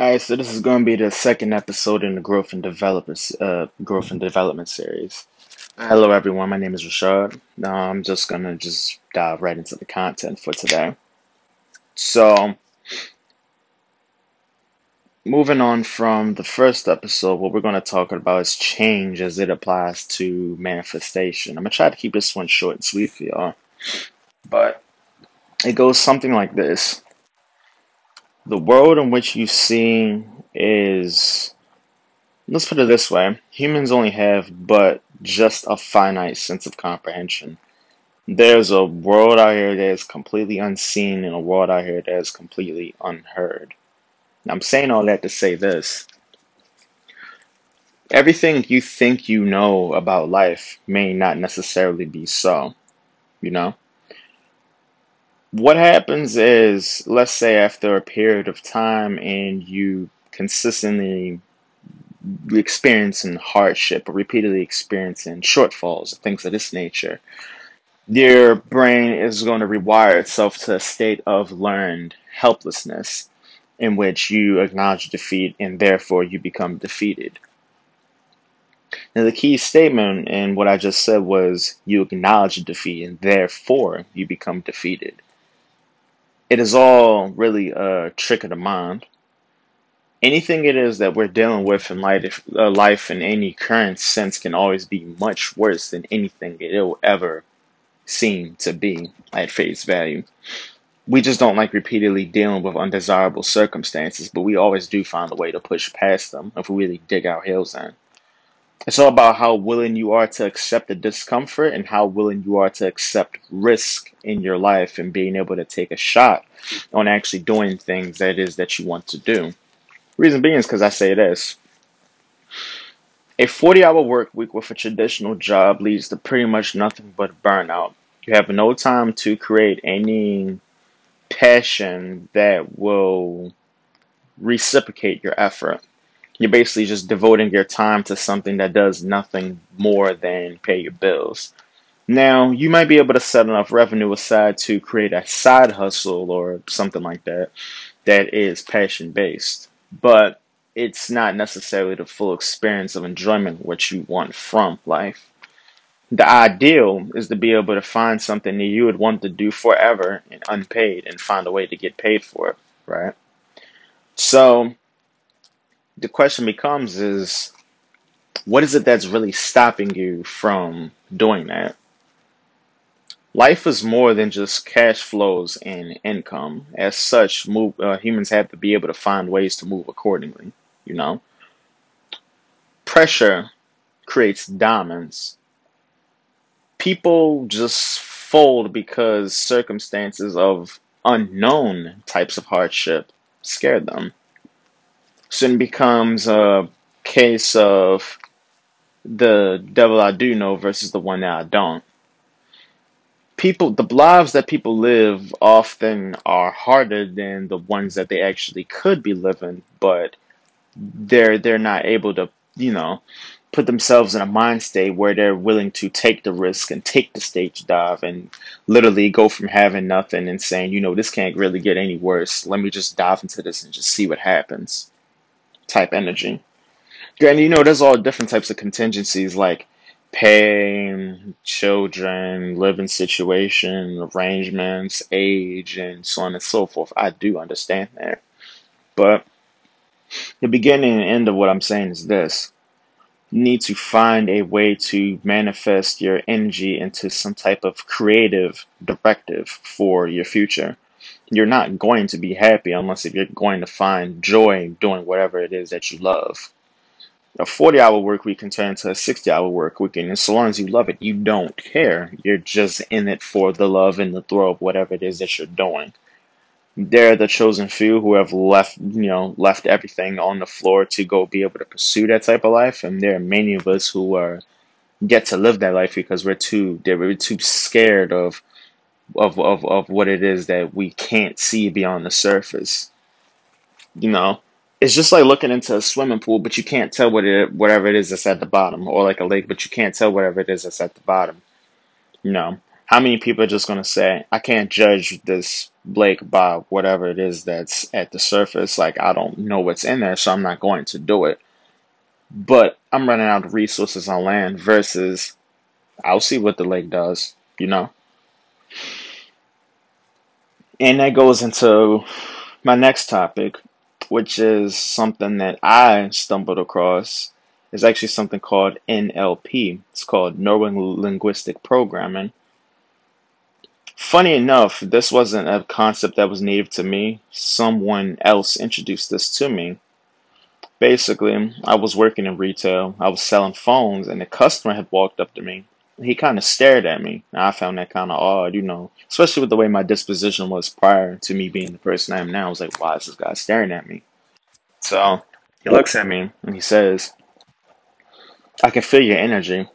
All right, so this is going to be the second episode in the growth and development uh, growth and development series. Hello, everyone. My name is Rashad. Now I'm just gonna just dive right into the content for today. So, moving on from the first episode, what we're going to talk about is change as it applies to manifestation. I'm gonna try to keep this one short and sweet for y'all, but it goes something like this: The world in which you see is Let's put it this way humans only have but just a finite sense of comprehension. There's a world out here that is completely unseen and a world out here that is completely unheard. Now, I'm saying all that to say this everything you think you know about life may not necessarily be so, you know? What happens is, let's say after a period of time and you consistently experiencing hardship or repeatedly experiencing shortfalls, things of this nature, your brain is going to rewire itself to a state of learned helplessness in which you acknowledge defeat and therefore you become defeated. Now, the key statement in what I just said was you acknowledge defeat and therefore you become defeated. It is all really a trick of the mind anything it is that we're dealing with in life, uh, life in any current sense can always be much worse than anything it'll ever seem to be at face value. We just don't like repeatedly dealing with undesirable circumstances, but we always do find a way to push past them if we really dig our heels in. It's all about how willing you are to accept the discomfort and how willing you are to accept risk in your life and being able to take a shot on actually doing things that is that you want to do. Reason being is because I say this. A 40 hour work week with a traditional job leads to pretty much nothing but burnout. You have no time to create any passion that will reciprocate your effort. You're basically just devoting your time to something that does nothing more than pay your bills. Now, you might be able to set enough revenue aside to create a side hustle or something like that that is passion based but it's not necessarily the full experience of enjoyment what you want from life. The ideal is to be able to find something that you would want to do forever and unpaid and find a way to get paid for it, right? So the question becomes is what is it that's really stopping you from doing that? Life is more than just cash flows and income. As such, move, uh, humans have to be able to find ways to move accordingly. You know, pressure creates diamonds. People just fold because circumstances of unknown types of hardship scare them. So it becomes a case of the devil I do know versus the one that I don't. People the lives that people live often are harder than the ones that they actually could be living but they're they're not able to you know put themselves in a mind state where they're willing to take the risk and take the stage dive and literally go from having nothing and saying you know this can't really get any worse. Let me just dive into this and just see what happens type energy and you know there's all different types of contingencies like pain, children, living situation, arrangements, age, and so on and so forth. I do understand that. But the beginning and end of what I'm saying is this. You need to find a way to manifest your energy into some type of creative directive for your future. You're not going to be happy unless if you're going to find joy doing whatever it is that you love a 40 hour work week can turn into a 60 hour work week. And so long as you love it, you don't care. You're just in it for the love and the thrill of whatever it is that you're doing. They're the chosen few who have left, you know, left everything on the floor to go be able to pursue that type of life. And there are many of us who are get to live that life because we're too, they're too scared of, of, of, of what it is that we can't see beyond the surface. You know, it's just like looking into a swimming pool, but you can't tell what it whatever it is that's at the bottom, or like a lake, but you can't tell whatever it is that's at the bottom. You know, how many people are just going to say, I can't judge this Blake by whatever it is that's at the surface? Like, I don't know what's in there, so I'm not going to do it. But I'm running out of resources on land versus I'll see what the lake does, you know? And that goes into my next topic, which is something that I stumbled across. Is actually something called NLP. It's called Neuro Linguistic Programming. Funny enough, this wasn't a concept that was native to me. Someone else introduced this to me. Basically, I was working in retail. I was selling phones, and a customer had walked up to me. He kind of stared at me. Now, I found that kind of odd, you know, especially with the way my disposition was prior to me being the person I am now. I was like, why is this guy staring at me? So he looks at me and he says, I can feel your energy.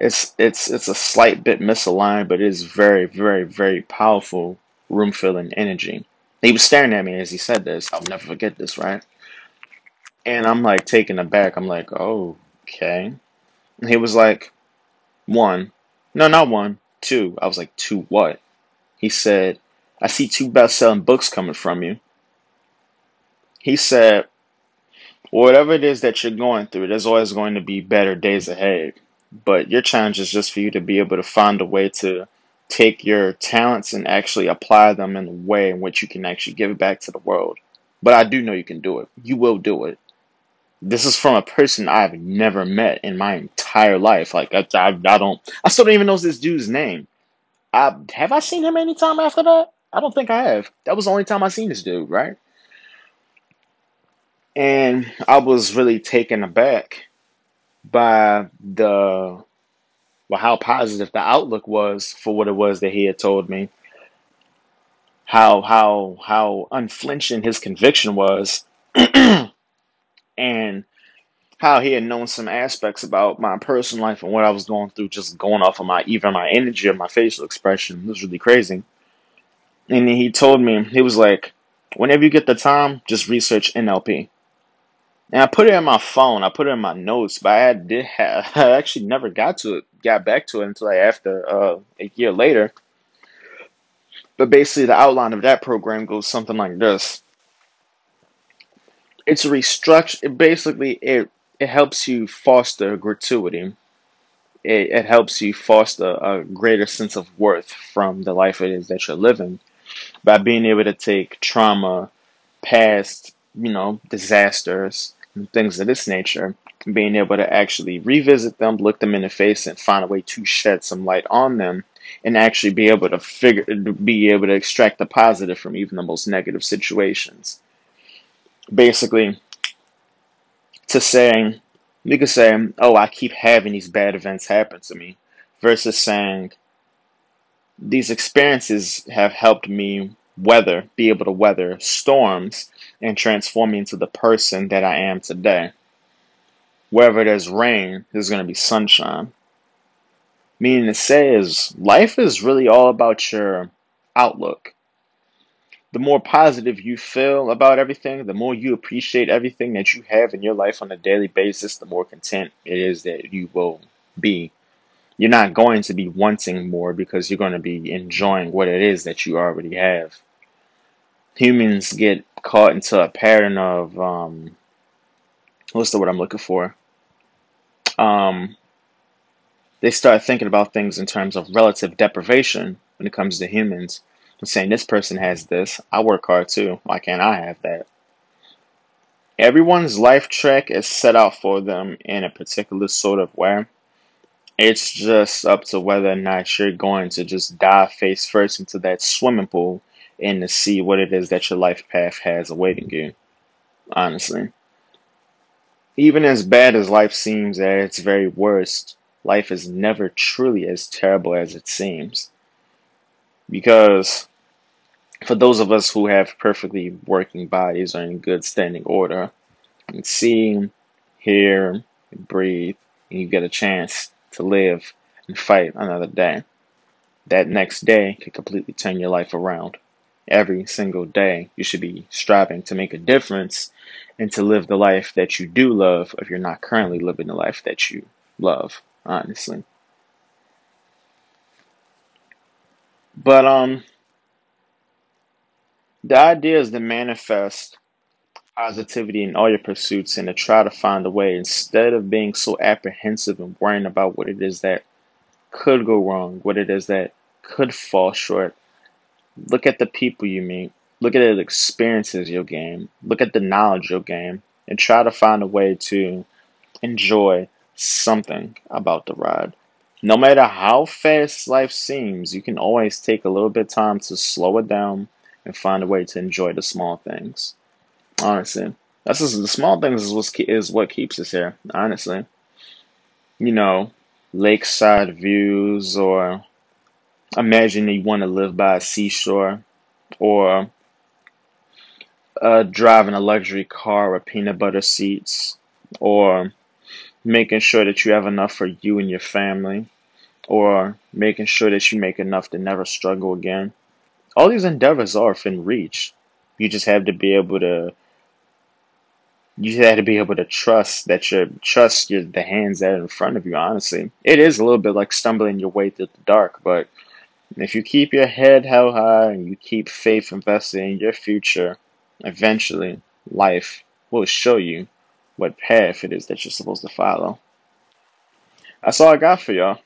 It's it's it's a slight bit misaligned, but it is very, very, very powerful room filling energy. He was staring at me as he said this. I'll never forget this, right? And I'm like taken aback. I'm like, oh, okay. And he was like, one. No, not one. Two. I was like, two what? He said, I see two best selling books coming from you. He said, whatever it is that you're going through, there's always going to be better days ahead. But your challenge is just for you to be able to find a way to take your talents and actually apply them in a way in which you can actually give it back to the world. But I do know you can do it. You will do it. This is from a person I've never met in my entire life. Like I, I, I don't, I still don't even know this dude's name. I have I seen him any time after that? I don't think I have. That was the only time I seen this dude, right? And I was really taken aback by the well, how positive the outlook was for what it was that he had told me. How how how unflinching his conviction was, and how he had known some aspects about my personal life and what I was going through, just going off of my even my energy or my facial expression. It was really crazy. And he told me he was like, whenever you get the time, just research NLP. And I put it in my phone. I put it in my notes, but I did have, I actually never got to it, got back to it until like after uh, a year later. But basically, the outline of that program goes something like this: It's a restructure. Basically, it it helps you foster gratuity. It, it helps you foster a greater sense of worth from the life it is that you're living by being able to take trauma, past, you know, disasters, and things of this nature, being able to actually revisit them, look them in the face, and find a way to shed some light on them, and actually be able to figure, be able to extract the positive from even the most negative situations. Basically, to saying, you could say, "Oh, I keep having these bad events happen to me," versus saying, these experiences have helped me weather, be able to weather storms and transform me into the person that I am today. Wherever there's rain, there's going to be sunshine. Meaning to say is life is really all about your outlook. The more positive you feel about everything, the more you appreciate everything that you have in your life on a daily basis, the more content it is that you will be you're not going to be wanting more because you're going to be enjoying what it is that you already have. Humans get caught into a pattern of um, what's the word I'm looking for? Um, they start thinking about things in terms of relative deprivation when it comes to humans. Saying this person has this. I work hard too. Why can't I have that? Everyone's life track is set out for them in a particular sort of way. It's just up to whether or not you're going to just dive face first into that swimming pool and to see what it is that your life path has awaiting you. Honestly. Even as bad as life seems at its very worst, life is never truly as terrible as it seems. Because for those of us who have perfectly working bodies or in good standing order, and see, hear, breathe, and you get a chance to live and fight another day. That next day can completely turn your life around. Every single day, you should be striving to make a difference and to live the life that you do love if you're not currently living the life that you love, honestly. But um, the idea is to manifest positivity in all your pursuits and to try to find a way instead of being so apprehensive and worrying about what it is that could go wrong, what it is that could fall short. Look at the people you meet, look at the experiences you'll gain, look at the knowledge you'll gain, and try to find a way to enjoy something about the ride. No matter how fast life seems, you can always take a little bit of time to slow it down and find a way to enjoy the small things. Honestly, that's just, the small things is what is what keeps us here. Honestly, you know, lakeside views, or imagine you want to live by a seashore, or uh, driving a luxury car with peanut butter seats, or making sure that you have enough for you and your family, or making sure that you make enough to never struggle again. All these endeavors are within reach. You just have to be able to you have to be able to trust that your trust your the hands that are in front of you honestly. It is a little bit like stumbling your way through the dark but if you keep your head held high and you keep faith invested in your future eventually life will show you what path it is that you're supposed to follow. That's all i got for y'all